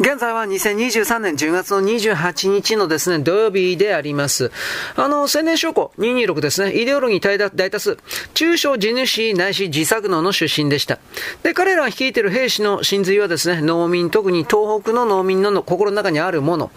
現在は2023年10月の28日のですね、土曜日であります。あの、青年将校226ですね、イデオロギー大多数、中小地主ないし自作農の出身でした。で、彼らが率いている兵士の真髄はですね、農民、特に東北の農民の心の中にあるもの。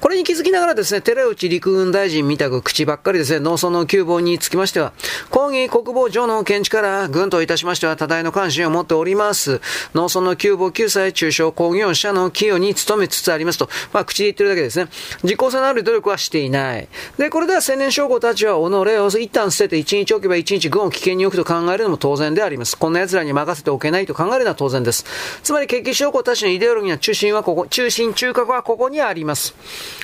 これに気づきながらですね、寺内陸軍大臣みたく口ばっかりですね、農村の急防につきましては、抗議国防上の見地から軍といたしましては多大の関心を持っております。農村の急防救済中小工業者の企業に努めつつありますと、まあ、口で言ってるだけですね。実効性のある努力はしていない。で、これでは青年将校たちは己を一旦捨てて一日置けば一日軍を危険に置くと考えるのも当然であります。こんな奴らに任せておけないと考えるのは当然です。つまり、決起将校たちのイデオロギーの中心はここ、中心、中核はここにあります。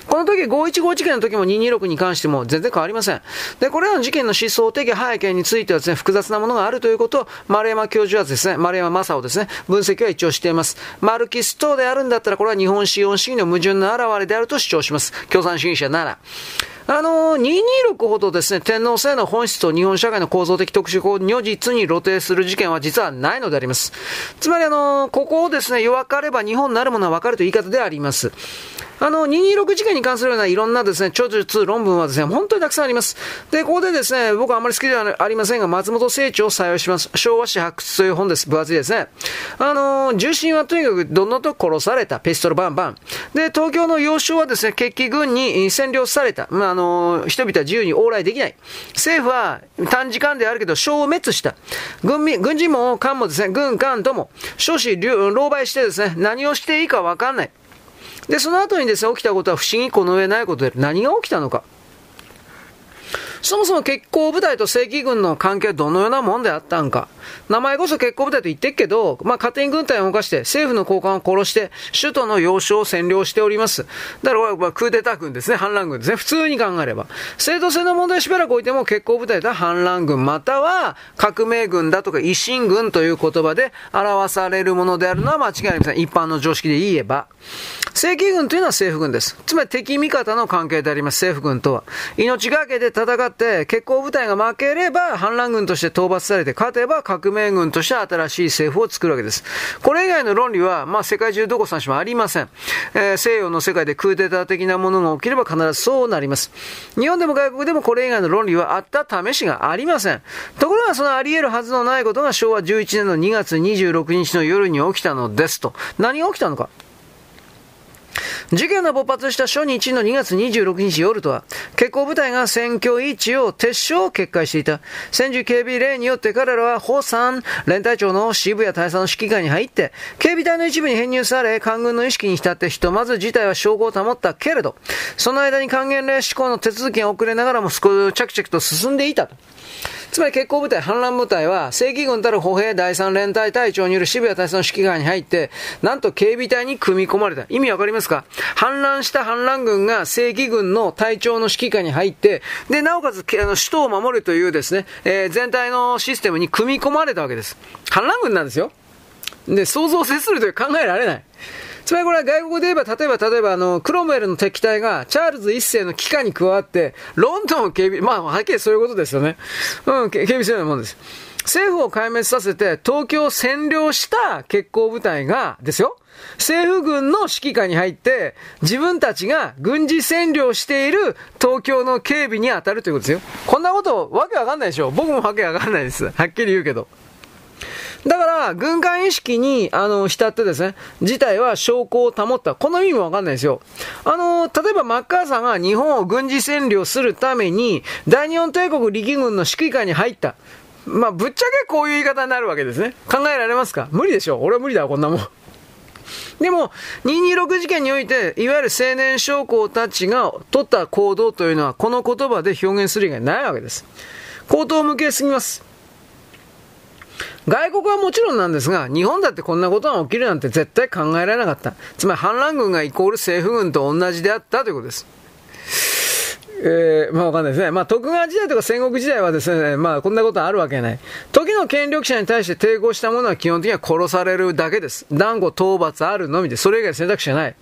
この時、515事件の時も226に関しても全然変わりません。で、これらの事件の思想的背景についてはですね、複雑なものがあるということを、丸山教授はですね、丸山正夫ですね、分析は一応しています。マルキストであるんだったら、これは日本資本主義の矛盾の表れであると主張します。共産主義者なら。あのー、226ほどですね、天皇制の本質と日本社会の構造的特殊法を如実に露呈する事件は実はないのであります。つまりあの、ここをですね、弱かれば日本なるものはわかるという言い方であります。あの、226事件に関するようないろんなですね、著述、論文はですね、本当にたくさんあります。で、ここでですね、僕はあまり好きではありませんが、松本清張を採用します。昭和史発掘という本です。分厚いですね。あの、重心はとにかくどんどんと殺された？ペストルバンバン。で、東京の要衝はですね、決起軍に占領された。まあ、あの、人々は自由に往来できない。政府は短時間であるけど消滅した。軍民、軍人も官もですね、軍官とも、少子、狼狽してですね、何をしていいかわかんない。で、その後にですね、起きたことは不思議この上ないことで、何が起きたのか。そもそも結構部隊と正規軍の関係はどのようなもんであったんか。名前こそ結構部隊と言ってっけど、まあ、勝手に軍隊を動かして、政府の高官を殺して、首都の要衝を占領しております。だから、まあ、クーデター軍ですね、反乱軍ですね。普通に考えれば。制度性の問題しばらく置いても、結構部隊とは反乱軍、または革命軍だとか維新軍という言葉で表されるものであるのは間違いありません。一般の常識で言えば。正規軍というのは政府軍です。つまり敵味方の関係であります、政府軍とは。命がけで戦って、結構部隊が負ければ反乱軍として討伐されて、勝てば革命軍として新しい政府を作るわけです。これ以外の論理は、まあ世界中どこさしもありません。えー、西洋の世界でクーデター的なものが起きれば必ずそうなります。日本でも外国でもこれ以外の論理はあった試しがありません。ところがそのあり得るはずのないことが昭和11年の2月26日の夜に起きたのですと。何が起きたのか事件が勃発した初日の2月26日夜とは、結構部隊が選挙位置を撤収を決壊していた。戦時警備令によって彼らは、保山連隊長の渋谷大佐の指揮下に入って、警備隊の一部に編入され、官軍の意識に浸ってひとまず事態は証拠を保ったけれど、その間に還元令施行の手続きが遅れながらも少し着々と進んでいたと。つまり結構部隊、反乱部隊は、正規軍たる歩兵第三連隊隊長による渋谷大佐の指揮官に入って、なんと警備隊に組み込まれた。意味わかりますか？反乱した反乱軍が正規軍の隊長の指揮下に入って、で、なおかつ、あの、首都を守るというですね、えー、全体のシステムに組み込まれたわけです。反乱軍なんですよ。で、想像を接するという考えられない。つまりこれは外国で言えば、例えば、例えば、あの、クロムウェルの敵対が、チャールズ一世の機関に加わって、ロンドンを警備、まあ、はっきりそういうことですよね。うん、警備するようなもんです。政府を壊滅させて、東京を占領した決行部隊が、ですよ。政府軍の指揮下に入って、自分たちが軍事占領している東京の警備に当たるということですよ。こんなこと、わけわかんないでしょ。僕もわけわかんないです。はっきり言うけど。だから、軍艦意識に、あの、浸ってですね、事態は証拠を保った。この意味もわかんないですよ。あの、例えばマッカーサーが日本を軍事占領するために、大日本帝国力軍の指揮下に入った。まあ、ぶっちゃけこういう言い方になるわけですね。考えられますか？無理でしょ。俺は無理だわ、こんなもん。でも、226事件において、いわゆる青年将校たちが取った行動というのは、この言葉で表現する以外ないわけです。口頭向けすぎます。外国はもちろんなんですが、日本だってこんなことが起きるなんて絶対考えられなかった。つまり反乱軍がイコール政府軍と同じであったということです。えー、まあわかんないですね。まあ徳川時代とか戦国時代はですね、まあこんなことあるわけない。時の権力者に対して抵抗した者は基本的には殺されるだけです。断固討伐あるのみで、それ以外選択肢はない。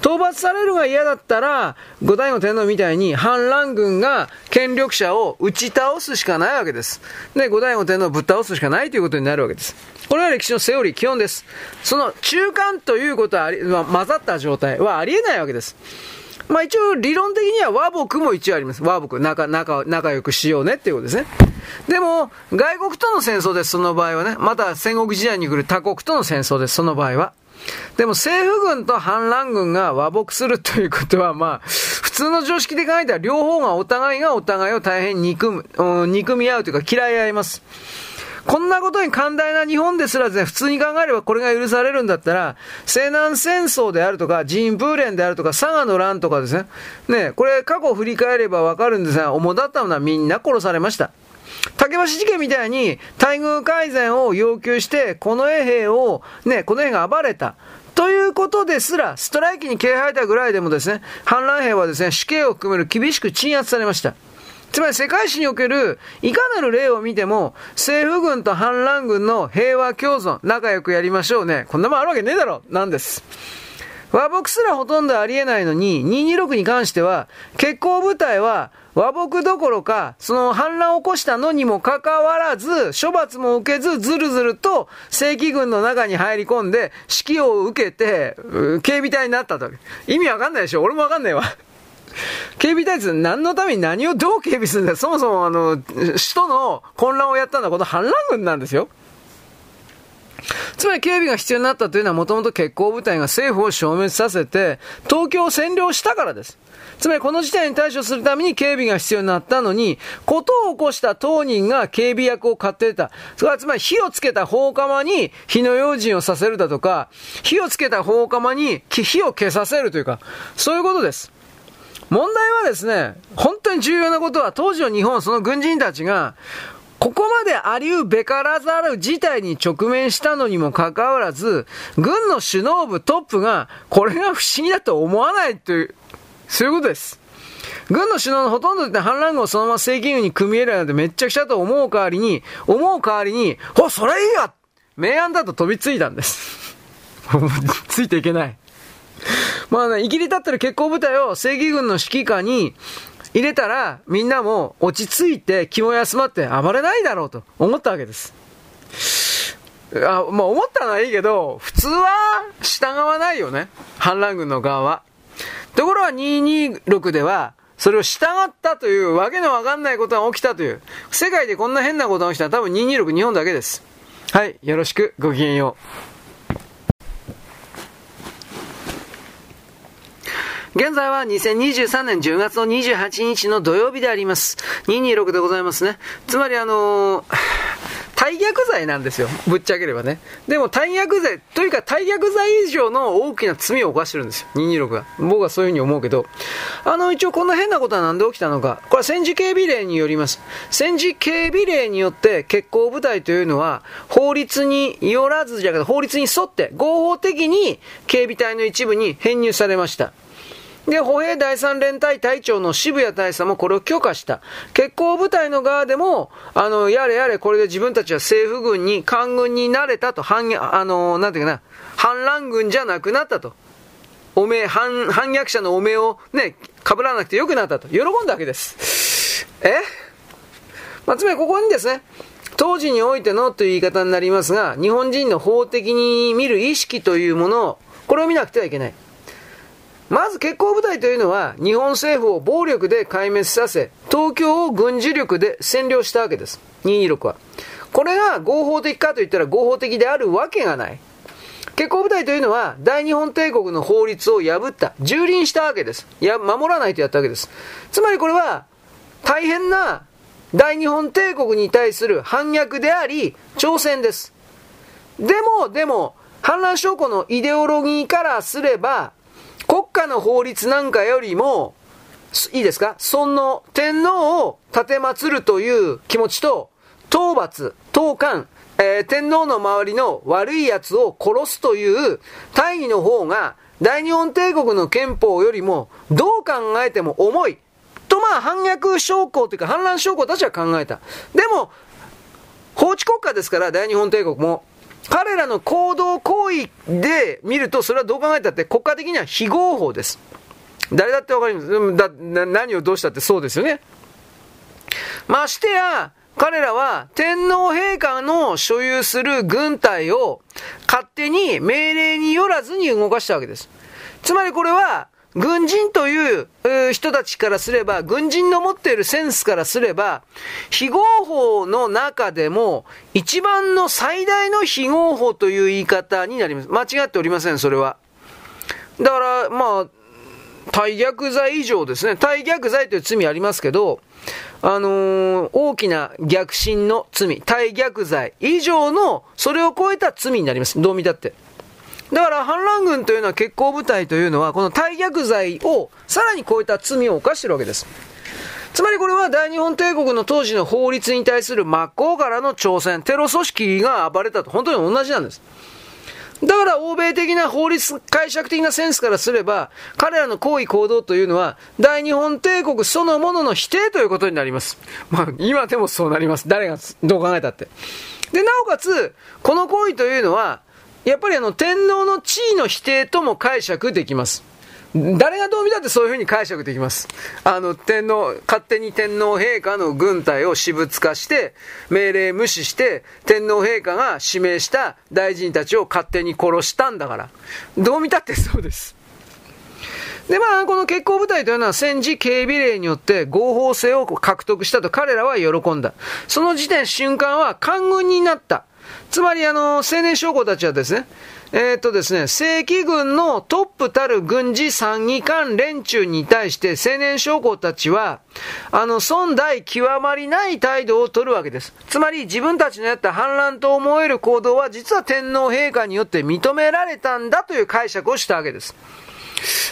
討伐されるが嫌だったら、五代の天皇みたいに反乱軍が権力者を打ち倒すしかないわけです。で、五代の天皇をぶっ倒すしかないということになるわけです。これは歴史のセオリー、基本です。その中間ということはあり、まあ、混ざった状態はありえないわけです。まあ一応理論的には和睦も一応あります。和睦、仲、仲、仲良くしようねっていうことですね。でも、外国との戦争です、その場合はね。また戦国時代に来る他国との戦争です、その場合は。でも政府軍と反乱軍が和睦するということは、まあ、普通の常識で考えたら両方がお互いがお互いを大変憎む、憎み合うというか嫌い合います。こんなことに寛大な日本ですらですね、普通に考えればこれが許されるんだったら、西南戦争であるとか、人風連であるとか、佐賀の乱とかですね、ね、これ過去振り返ればわかるんですが、主だったのはみんな殺されました。竹橋事件みたいに待遇改善を要求して、この衛兵を、ね、この兵が暴れた。ということですら、ストライキに気配たぐらいでもですね、反乱兵はですね、死刑を含める厳しく鎮圧されました。つまり世界史におけるいかなる例を見ても、政府軍と反乱軍の平和共存、仲良くやりましょうね。こんなもんあるわけねえだろなんです。和睦すらほとんどありえないのに、226に関しては、結構部隊は和睦どころか、その反乱を起こしたのにもかかわらず、処罰も受けず、ずるずると正規軍の中に入り込んで、指揮を受けて、警備隊になったと。意味わかんないでしょ俺もわかんないわ。警備隊って何のために何をどう警備するんだ？そもそもあの、首都の混乱をやったのはこの反乱軍なんですよ。つまり警備が必要になったというのはもともと決行部隊が政府を消滅させて、東京を占領したからです。つまりこの事態に対処するために警備が必要になったのに、ことを起こした当人が警備役を買っていた。それはつまり火をつけた放火魔に火の用心をさせるだとか、火をつけた放火魔に火を消させるというか、そういうことです。問題はですね、本当に重要なことは、当時の日本、その軍人たちが、ここまでありうべからざる事態に直面したのにもかかわらず、軍の首脳部トップが、これが不思議だと思わないという、そういうことです。軍の首脳のほとんどで反乱軍をそのまま正規軍に組み入れるなんてめっちゃくちゃと思う代わりに、思う代わりに、お、それいいや明暗だと飛びついたんです。ついていけない。まあね、生きり立ってる結構部隊を正義軍の指揮下に入れたら、みんなも落ち着いて気も休まって暴れないだろうと思ったわけです。あまあ思ったのはいいけど、普通は従わないよね。反乱軍の側は。ところが226では、それを従ったというわけのわかんないことが起きたという。世界でこんな変なことが起きたのは多分226日本だけです。はい、よろしく、ごきげんよう。現在は2023年10月の28日の土曜日であります。226でございますね。つまりあのー、大逆罪なんですよ。ぶっちゃければね。でも大逆罪、というか大逆罪以上の大きな罪を犯してるんですよ。226が。僕はそういうふうに思うけど。あの、一応こんな変なことはなんで起きたのか。これは戦時警備令によります。戦時警備令によって決行部隊というのは、法律によらずじゃなくて、法律に沿って合法的に警備隊の一部に編入されました。で、歩兵第三連隊隊長の渋谷大佐もこれを許可した。結構部隊の側でも、あの、やれやれ、これで自分たちは政府軍に、官軍になれたと、反、あの、なんていうかな、反乱軍じゃなくなったと。おめえ、反、反逆者のおめえをね、被らなくてよくなったと。喜んだわけです。え？まあ、つまりここにですね、当時においてのという言い方になりますが、日本人の法的に見る意識というものを、これを見なくてはいけない。まず決行部隊というのは日本政府を暴力で壊滅させ、東京を軍事力で占領したわけです。226は。これが合法的かといったら合法的であるわけがない。決行部隊というのは大日本帝国の法律を破った、蹂躙したわけです。いや、守らないとやったわけです。つまりこれは大変な大日本帝国に対する反逆であり、挑戦です。でも、でも、反乱証拠のイデオロギーからすれば、国家の法律なんかよりも、いいですか？その天皇を立て祀るという気持ちと、討伐、討官、えー、天皇の周りの悪い奴を殺すという大義の方が大日本帝国の憲法よりもどう考えても重い。とまあ反逆将校というか反乱将校たちは考えた。でも、法治国家ですから、大日本帝国も。彼らの行動行為で見ると、それはどう考えたって国家的には非合法です。誰だってわかります。だ何をどうしたってそうですよね。ましてや、彼らは天皇陛下の所有する軍隊を勝手に命令によらずに動かしたわけです。つまりこれは、軍人という人たちからすれば、軍人の持っているセンスからすれば、非合法の中でも、一番の最大の非合法という言い方になります。間違っておりません、それは。だから、まあ、対逆罪以上ですね。対逆罪という罪ありますけど、あのー、大きな逆進の罪、対逆罪以上の、それを超えた罪になります。どう見たって。だから反乱軍というのは決行部隊というのは、この対逆罪をさらに超えた罪を犯してるわけです。つまりこれは大日本帝国の当時の法律に対する真っ向からの挑戦、テロ組織が暴れたと、本当に同じなんです。だから欧米的な法律解釈的なセンスからすれば、彼らの行為行動というのは、大日本帝国そのものの否定ということになります。まあ、今でもそうなります。誰がどう考えたって。で、なおかつ、この行為というのは、やっぱりあの、天皇の地位の否定とも解釈できます。誰がどう見たってそういうふうに解釈できます。あの、天皇、勝手に天皇陛下の軍隊を私物化して、命令無視して、天皇陛下が指名した大臣たちを勝手に殺したんだから。どう見たってそうです。で、まあ、この決行部隊というのは戦時警備令によって合法性を獲得したと彼らは喜んだ。その時点瞬間は官軍になった。つまり、あの、青年将校たちはですね、えー、っとですね、正規軍のトップたる軍事参議官連中に対して青年将校たちは、あの、尊大極まりない態度を取るわけです。つまり自分たちのやった反乱と思える行動は実は天皇陛下によって認められたんだという解釈をしたわけです。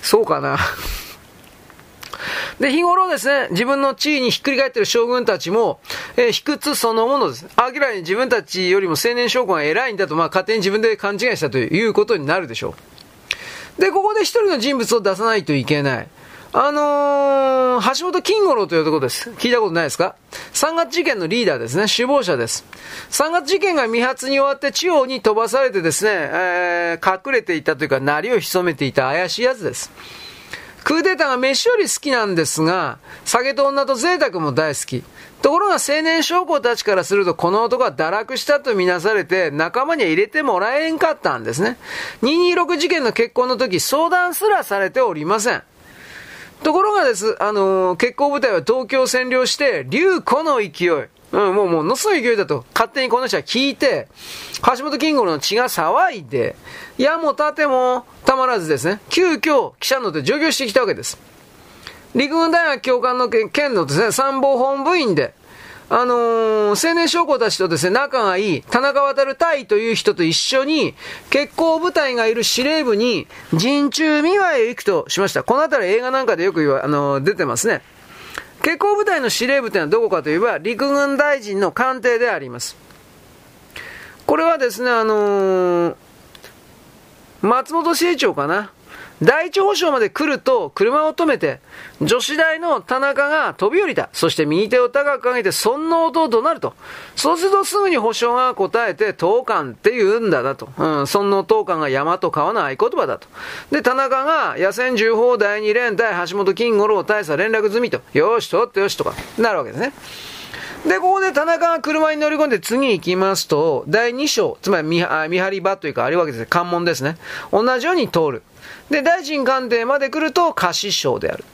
そうかな？で、日頃ですね、自分の地位にひっくり返ってる将軍たちも、えー、卑屈そのものです。明らかに自分たちよりも青年将軍が偉いんだと、まあ勝手に自分で勘違いしたということになるでしょう。で、ここで一人の人物を出さないといけない。あのー、橋本金五郎というところです。聞いたことないですか ?3 月事件のリーダーですね。首謀者です。3月事件が未発に終わって地方に飛ばされてですね、えー、隠れていたというか、鳴りを潜めていた怪しいやつです。クーデターが飯より好きなんですが、酒と女と贅沢も大好き。ところが青年将校たちからするとこの男は堕落したとみなされて仲間には入れてもらえんかったんですね。226事件の結婚の時相談すらされておりません。ところがです、あのー、結婚部隊は東京を占領して、竜子の勢い。うん、もう、ものすごい勢いだと、勝手にこの人は聞いて、橋本金吾の血が騒いで、矢も盾もたまらずですね、急遽記者の手上京してきたわけです。陸軍大学教官の県のですね、参謀本部員で、あのー、青年将校たちとですね、仲がいい、田中渡隊という人と一緒に、結構部隊がいる司令部に、陣中見舞いへ行くとしました。この辺り映画なんかでよく言わ、あのー、出てますね。結構部隊の司令部というのはどこかといえば、陸軍大臣の官邸であります。これはですね、あのー、松本清張かな？第一保証まで来ると、車を止めて、女子大の田中が飛び降りた。そして右手を高く上げて、そんな音を怒鳴ると。そうするとすぐに保証が答えて、当官って言うんだだと。うん、そんな当官が山と川の合言葉だと。で、田中が、野戦重砲第二連隊橋本金五郎大佐連絡済みと。よし、とってよしとか、なるわけですね。で、ここで田中が車に乗り込んで次行きますと、第2章、つまり見張り場というかあるわけです関門ですね。同じように通る。で、大臣官邸まで来ると貸し省である。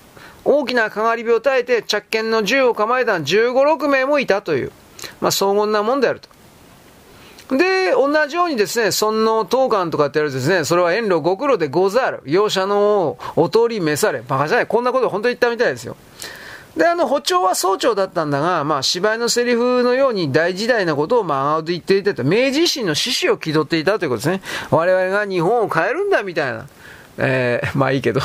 大きなかがり火を耐えて着剣の銃を構えた15、6名もいたという、まあ、荘厳なもんであると。で、同じようにですね、尊王当官とかってやるとですね、それは遠路ご苦労でござる。容赦のお通り召され。バカじゃない。こんなこと本当に言ったみたいですよ。で、あの、補聴は総長だったんだが、まあ、芝居のセリフのように大時代なことをまあ、言っていたと、明治維新の志士を気取っていたということですね。我々が日本を変えるんだみたいな。えー、まあいいけど。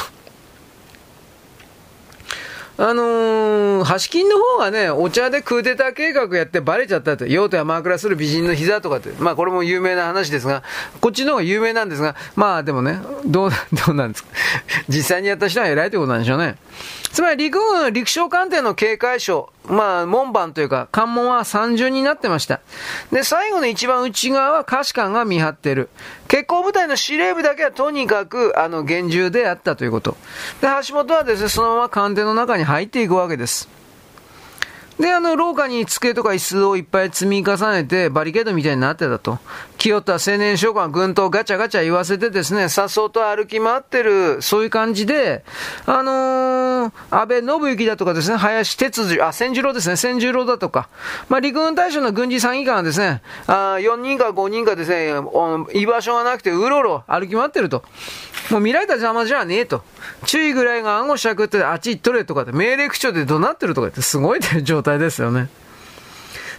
あのー、橋金の方がね、お茶でクーデター計画やってバレちゃったと。用途やマークラする美人の膝とかって。まあこれも有名な話ですが、こっちの方が有名なんですが、まあでもね、どう、どうなんですか？実際にやった人は偉いということなんでしょうね。つまり陸軍、陸将艦艇の警戒所、まあ門番というか関門は三重になってました。で、最後の一番内側は下士官が見張ってる。結構部隊の司令部だけはとにかく、あの、厳重であったということ。で、橋本はですね、そのまま官邸の中に入っていくわけです。で、あの、廊下に机とか椅子をいっぱい積み重ねて、バリケードみたいになってたと。清田青年将官軍とガチャガチャ言わせてですね、さっそうと歩き回ってる、そういう感じで、あのー、安倍信行だとかですね、林哲司、あ、千十郎ですね、千十郎だとか、まあ、陸軍大将の軍事参議官はですね、あ4人か5人かですね、居場所がなくてうろうろ歩き回ってると。もう見られた邪魔じゃねえと。注意ぐらいが暗号しゃくってあっち行っとれとかって命令口調で怒鳴ってるとかってすごい状態ですよね。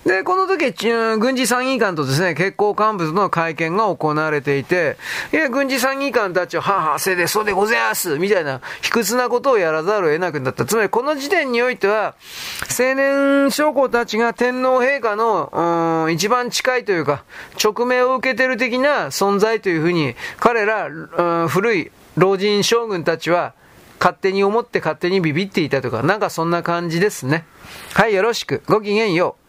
で、この時、軍事参議官とですね、結構幹部との会見が行われていて、いや、軍事参議官たちは、はは、せで、そうでございますみたいな、卑屈なことをやらざるを得なくなった。つまり、この時点においては、青年将校たちが天皇陛下の、うん、一番近いというか、直命を受けてる的な存在というふうに、彼ら、うん、古い老人将軍たちは、勝手に思って勝手にビビっていたとか、なんかそんな感じですね。はい、よろしく。ごきげんよう。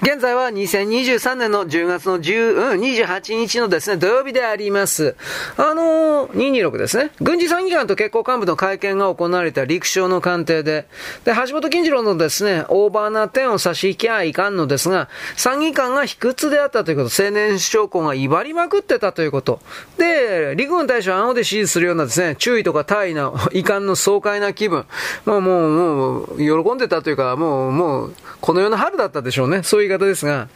現在は2023年の10月の10、うん、28日のですね、土曜日であります。あのー、226ですね。軍事参議官と結構幹部の会見が行われた陸将の官邸で、で、橋本金次郎のですね、オーバーな点を差し引きゃいかんのですが、参議官が卑屈であったということ、青年将校が威張りまくってたということ。で、陸軍大将青で指示するようなですね、注意とか大意な、遺憾の爽快な気分。もう、もう、もう、喜んでたというか、もう、もう、この世の春だったでしょうね。そういうい方ですが。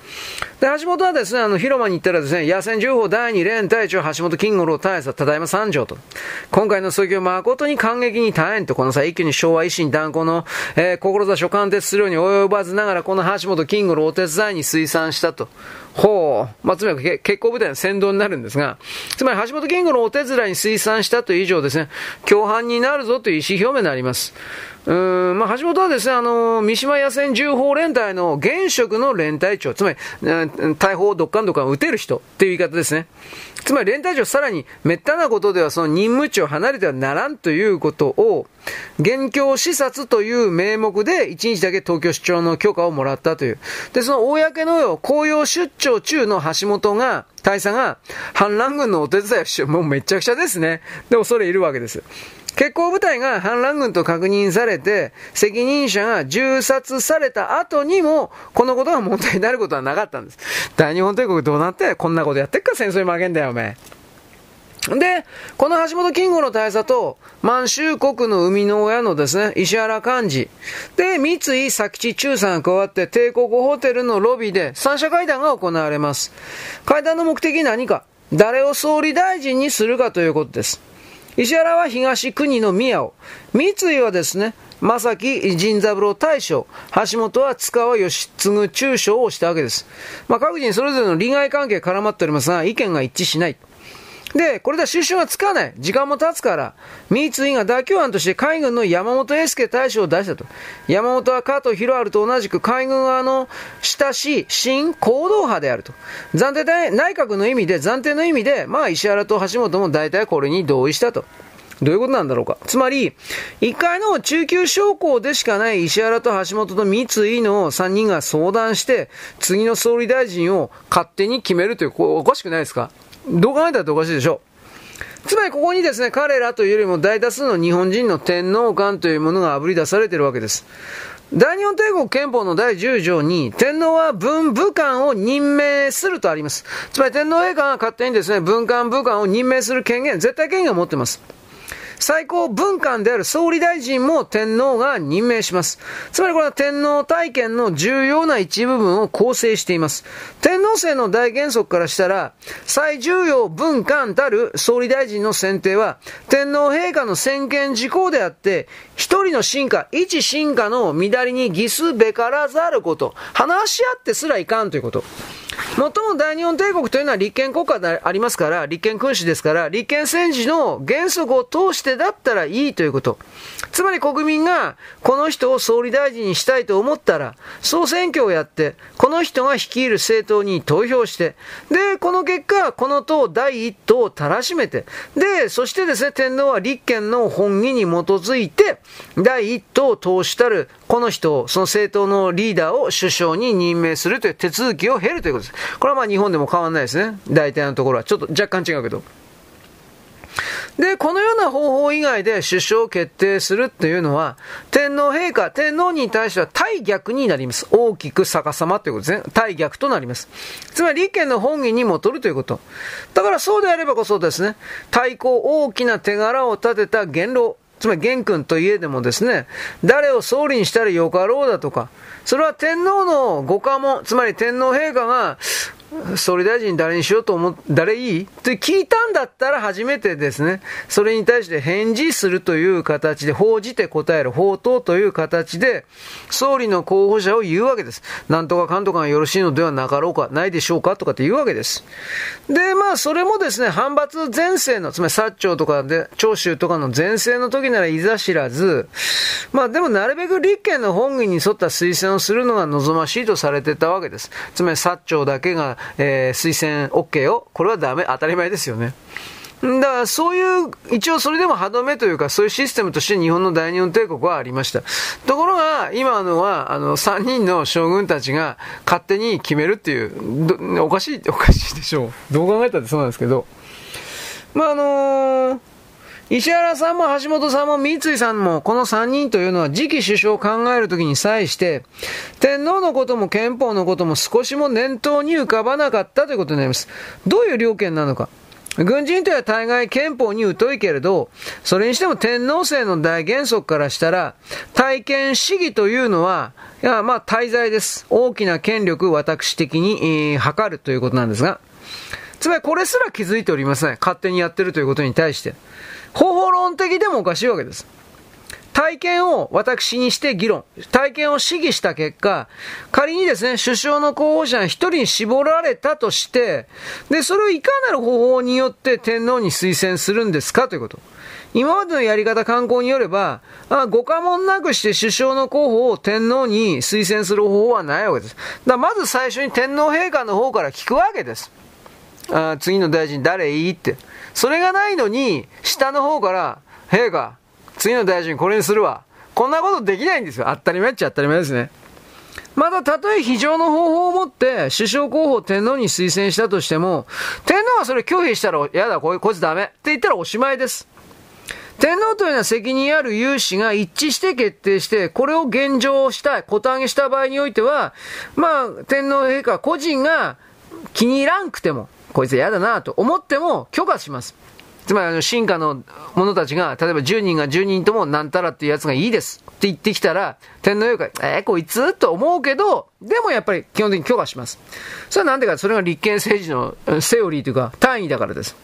で、橋本はですね、あの、広場に行ったらですね、野戦情報第2連隊長橋本金五郎大佐、ただいま三条と。今回の訴求誠に感激に耐えんと、この際一挙に昭和維新断交の、えー、志を貫徹するように及ばずながら、この橋本金五郎をお手伝いに推算したと。ほう。まあ、つまり結構部隊の先導になるんですが、つまり橋本健吾のお手伝いに推算したという以上ですね、共犯になるぞという意思表明になります。うん、まあ、橋本はですね、あの、三島野戦重砲連隊の現職の連隊長、つまり、大砲をどっかんどっかん撃てる人っていう言い方ですね。つまり連隊長さらに、滅多なことではその任務地を離れてはならんということを、現況視察という名目で1日だけ東京出張の許可をもらったという。で、その公の紅葉出張中の橋本が、大佐が反乱軍のお手伝いをしもうめちゃくちゃですね。でもそれいるわけです。結構部隊が反乱軍と確認されて、責任者が銃殺された後にも、このことが問題になることはなかったんです。大日本帝国どうなってこんなことやってっか戦争に負けんだよ、おめえ。で、この橋本金吾の大佐と、満州国の生みの親のですね、石原幹事。で、三井佐吉中さんが加わって、帝国ホテルのロビーで三者会談が行われます。会談の目的何か誰を総理大臣にするかということです。石原は東国の宮を、三井はですね、正木仁三郎大将、橋本は塚川義継中将をしたわけです。まあ、各人それぞれの利害関係絡まっておりますが、意見が一致しない。で、これでは収拾がつかない。時間も経つから、三井が妥協案として海軍の山本英介大将を出したと。山本は加藤博治と同じく海軍側の親しい新行動派であると。暫定内閣の意味で、暫定の意味で、まあ石原と橋本も大体これに同意したと。どういうことなんだろうか。つまり、一回の中級将校でしかない石原と橋本と三井の3人が相談して、次の総理大臣を勝手に決めるという、これおかしくないですか？どう考えたっておかしいでしょう。つまりここにですね、彼らというよりも大多数の日本人の天皇官というものがあぶり出されているわけです。大日本帝国憲法の第10条に、天皇は文武官を任命するとあります。つまり天皇陛下が勝手にですね、文官武官を任命する権限、絶対権限を持っています。最高文官である総理大臣も天皇が任命します。つまりこれは天皇体験の重要な一部分を構成しています。天皇制の大原則からしたら、最重要文官たる総理大臣の選定は、天皇陛下の専権事項であって、一人の進化、一進化の乱れに偽すべからざること、話し合ってすらいかんということ。もとも大日本帝国というのは立憲国家でありますから、立憲君主ですから、立憲戦時の原則を通してだったらいいということ。つまり国民がこの人を総理大臣にしたいと思ったら、総選挙をやって、この人が率いる政党に投票して、で、この結果、この党第一党をたらしめて、で、そしてですね、天皇は立憲の本義に基づいて、第一党を通したる、この人を、その政党のリーダーを首相に任命するという手続きを経るということです。これはまあ日本でも変わらないですね。大体のところは。ちょっと若干違うけど。で、このような方法以外で首相を決定するっていうのは、天皇陛下、天皇に対しては対逆になります。大きく逆さまということですね。対逆となります。つまり、立憲の本義にも取るということ。だからそうであればこそですね、対抗大きな手柄を立てた元老、つまり元君といえでもですね、誰を総理にしたらよかろうだとか、それは天皇のご家紋、つまり天皇陛下が、総理大臣誰にしようと思う、誰いい？って聞いたんだったら初めてですね、それに対して返事するという形で、報じて答える、法答という形で、総理の候補者を言うわけです。なんとかかんとかがよろしいのではなかろうか、ないでしょうかとかって言うわけです。で、まあ、それもですね、反発前世の、つまり薩長とかで、長州とかの前世の時ならいざ知らず、まあ、でもなるべく立憲の本義に沿った推薦をするのが望ましいとされてたわけです。つまり薩長だけがえー、推薦 OK を。これはダメ。当たり前ですよね。だからそういう、一応それでも歯止めというか、そういうシステムとして日本の大日本帝国はありました。ところが、今のは、あの、3人の将軍たちが勝手に決めるっていう、おかしい、おかしいでしょう。どう考えたってそうなんですけど。まあ、あのー石原さんも橋本さんも三井さんもこの3人というのは次期首相を考えるときに際して天皇のことも憲法のことも少しも念頭に浮かばなかったということになります。どういう了見なのか。軍人とは大概憲法に疎いけれど、それにしても天皇制の大原則からしたら、体験主義というのは、いや、まあ、滞在です。大きな権力私的に、えー、測るということなんですが、つまりこれすら気づいておりません。勝手にやってるということに対して。方法論的でもおかしいわけです。体験を私にして議論、体験を試議した結果、仮にですね、首相の候補者が一人に絞られたとして、で、それをいかなる方法によって天皇に推薦するんですか？ということ。今までのやり方観光によれば、あご家紋なくして首相の候補を天皇に推薦する方法はないわけです。だまず最初に天皇陛下の方から聞くわけです。あ次の大臣誰？いいって。それがないのに、下の方から、陛下、次の大臣これにするわ。こんなことできないんですよ。当たり前っちゃ当たり前ですね。また、たとえ非常の方法を持って、首相候補を天皇に推薦したとしても、天皇がそれ拒否したら、やだ、こいつダメって言ったらおしまいです。天皇というのは責任ある有志が一致して決定して、これを現状したい、答げした場合においては、まあ、天皇陛下個人が気に入らんくても、こいつ嫌だなと思っても許可します。つまりあの進化の者たちが、例えば10人が10人ともなんたらっていうやつがいいですって言ってきたら、天皇陛下、えー、こいつ？と思うけど、でもやっぱり基本的に許可します。それはなんでか、それが立憲政治のセオリーというか単位だからです。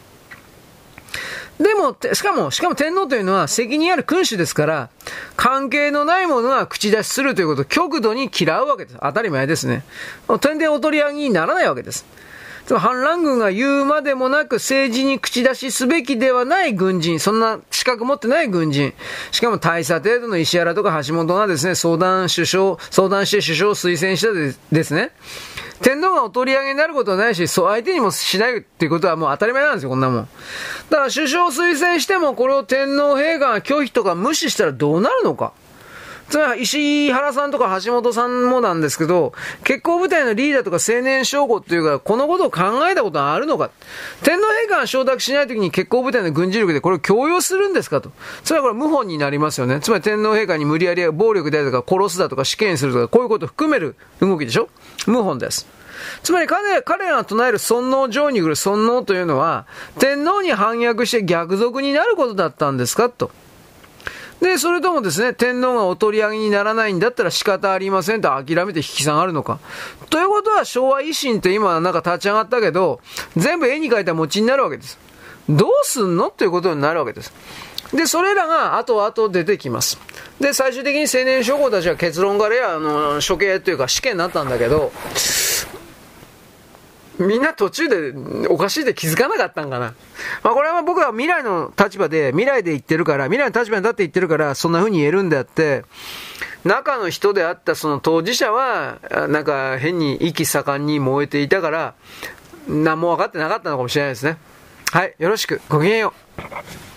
でも、しかも、しかも天皇というのは責任ある君主ですから、関係のないものは口出しするということを極度に嫌うわけです。当たり前ですね。天然お取り上げにならないわけです。反乱軍が言うまでもなく政治に口出しすべきではない軍人、そんな資格持ってない軍人、しかも大差程度の石原とか橋本がですね、相談首相、相談して首相を推薦したでですね、天皇がお取り上げになることはないし、そう相手にもしないっていうことはもう当たり前なんですよ、こんなもん。だから首相推薦してもこれを天皇陛下が拒否とか無視したらどうなるのか。つまり石原さんとか橋本さんもなんですけど、結婚部隊のリーダーとか青年将校っていうか、このことを考えたことはあるのか。天皇陛下が承諾しないときに結婚部隊の軍事力でこれを強要するんですかと。つまりこれ謀反になりますよね。つまり天皇陛下に無理やり暴力であるとか殺すだとか死刑にするとか、こういうことを含める動きでしょ謀反です。つまり彼彼らが唱える尊王上に来る尊王というのは、天皇に反逆して逆賊になることだったんですかと。で、それともですね、天皇がお取り上げにならないんだったら仕方ありませんと諦めて引き下がるのか。ということは昭和維新って今なんか立ち上がったけど、全部絵に描いた餅になるわけです。どうすんのっていうことになるわけです。で、それらが後々出てきます。で、最終的に青年将校たちは結論からや、あの、処刑というか死刑になったんだけど、みんな途中でおかしいで気づかなかったんかな。まあこれは僕は未来の立場で、未来で言ってるから、未来の立場に立って言ってるから、そんな風に言えるんであって、中の人であったその当事者は、なんか変に息盛んに燃えていたから、何も分かってなかったのかもしれないですね。はい、よろしく。ごきげんよう。